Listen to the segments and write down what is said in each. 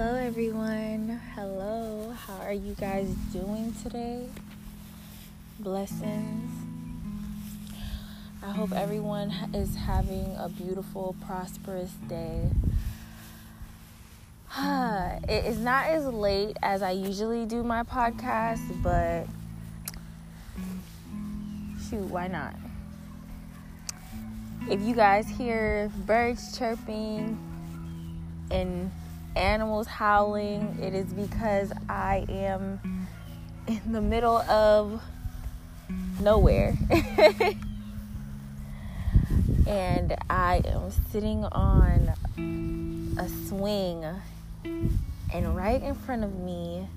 Hello, everyone. Hello. How are you guys doing today? Blessings. I hope everyone is having a beautiful, prosperous day. it is not as late as I usually do my podcast, but shoot, why not? If you guys hear birds chirping and animals howling, it is because I am in the middle of nowhere. and I am sitting on a swing, and right in front of me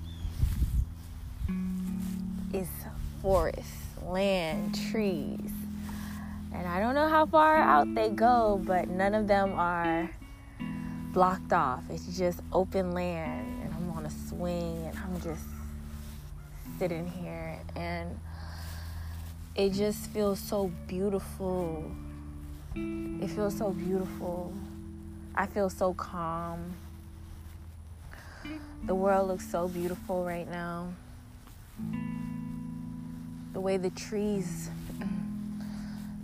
is forest, land, trees. And I don't know how far out they go, but none of them are blocked off. It's just open land, and I'm on a swing, and I'm just sitting here, and it just feels so beautiful. It feels so beautiful. I feel so calm. The world looks so beautiful right now. The way the trees,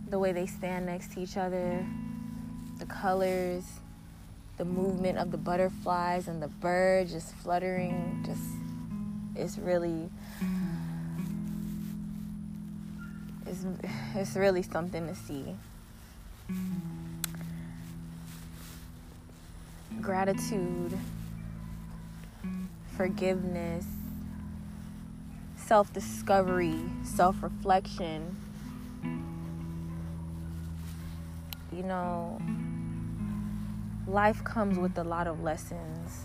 the way they stand next to each other, the colors the movement of the butterflies and the bird just fluttering just it's really it's, it's really something to see. Gratitude forgiveness self-discovery self-reflection. You know life comes mm. with a lot of lessons.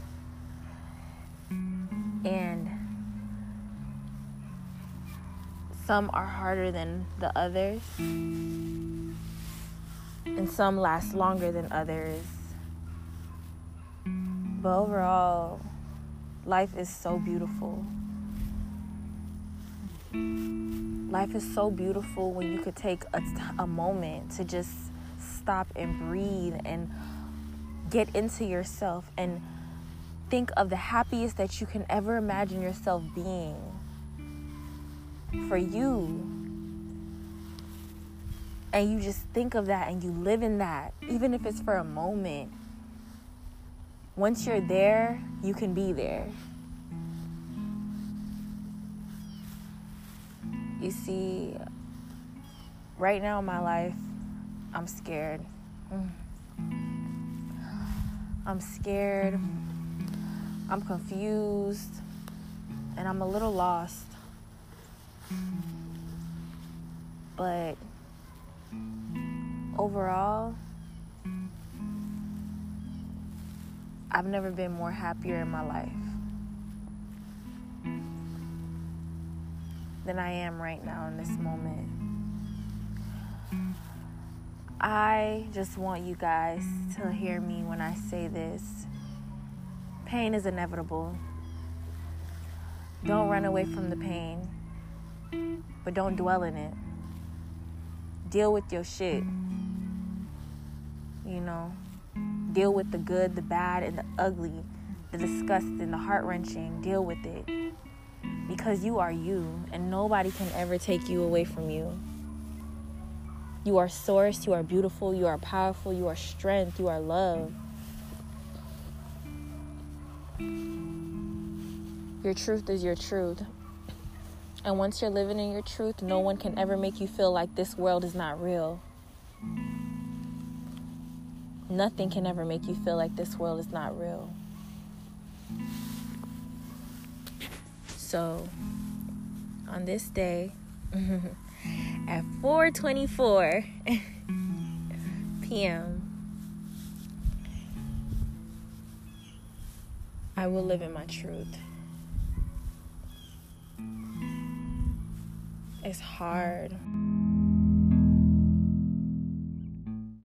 And some are harder than the others, and some last longer than others. But overall, life is so beautiful. Life is so beautiful when you could take a, a moment to just stop and breathe and get into yourself and think of the happiest that you can ever imagine yourself being for you. And you just think of that and you live in that, even if it's for a moment. Once you're there, you can be there. You see, right now in my life, I'm scared. Mm. I'm scared, I'm confused, and I'm a little lost. But overall, I've never been more happier in my life than I am right now in this moment. I just want you guys to hear me when I say this. Pain is inevitable. Don't run away from the pain, but don't dwell in it. Deal with your shit. You know, deal with the good, the bad, and the ugly, the disgusting, the heart wrenching. Deal with it. Because you are you, and nobody can ever take you away from you. You are source, you are beautiful, you are powerful, you are strength, you are love. Your truth is your truth. And once you're living in your truth, no one can ever make you feel like this world is not real. Nothing can ever make you feel like this world is not real. So, on this day, at 4:24 p.m. I will live in my truth. It's hard.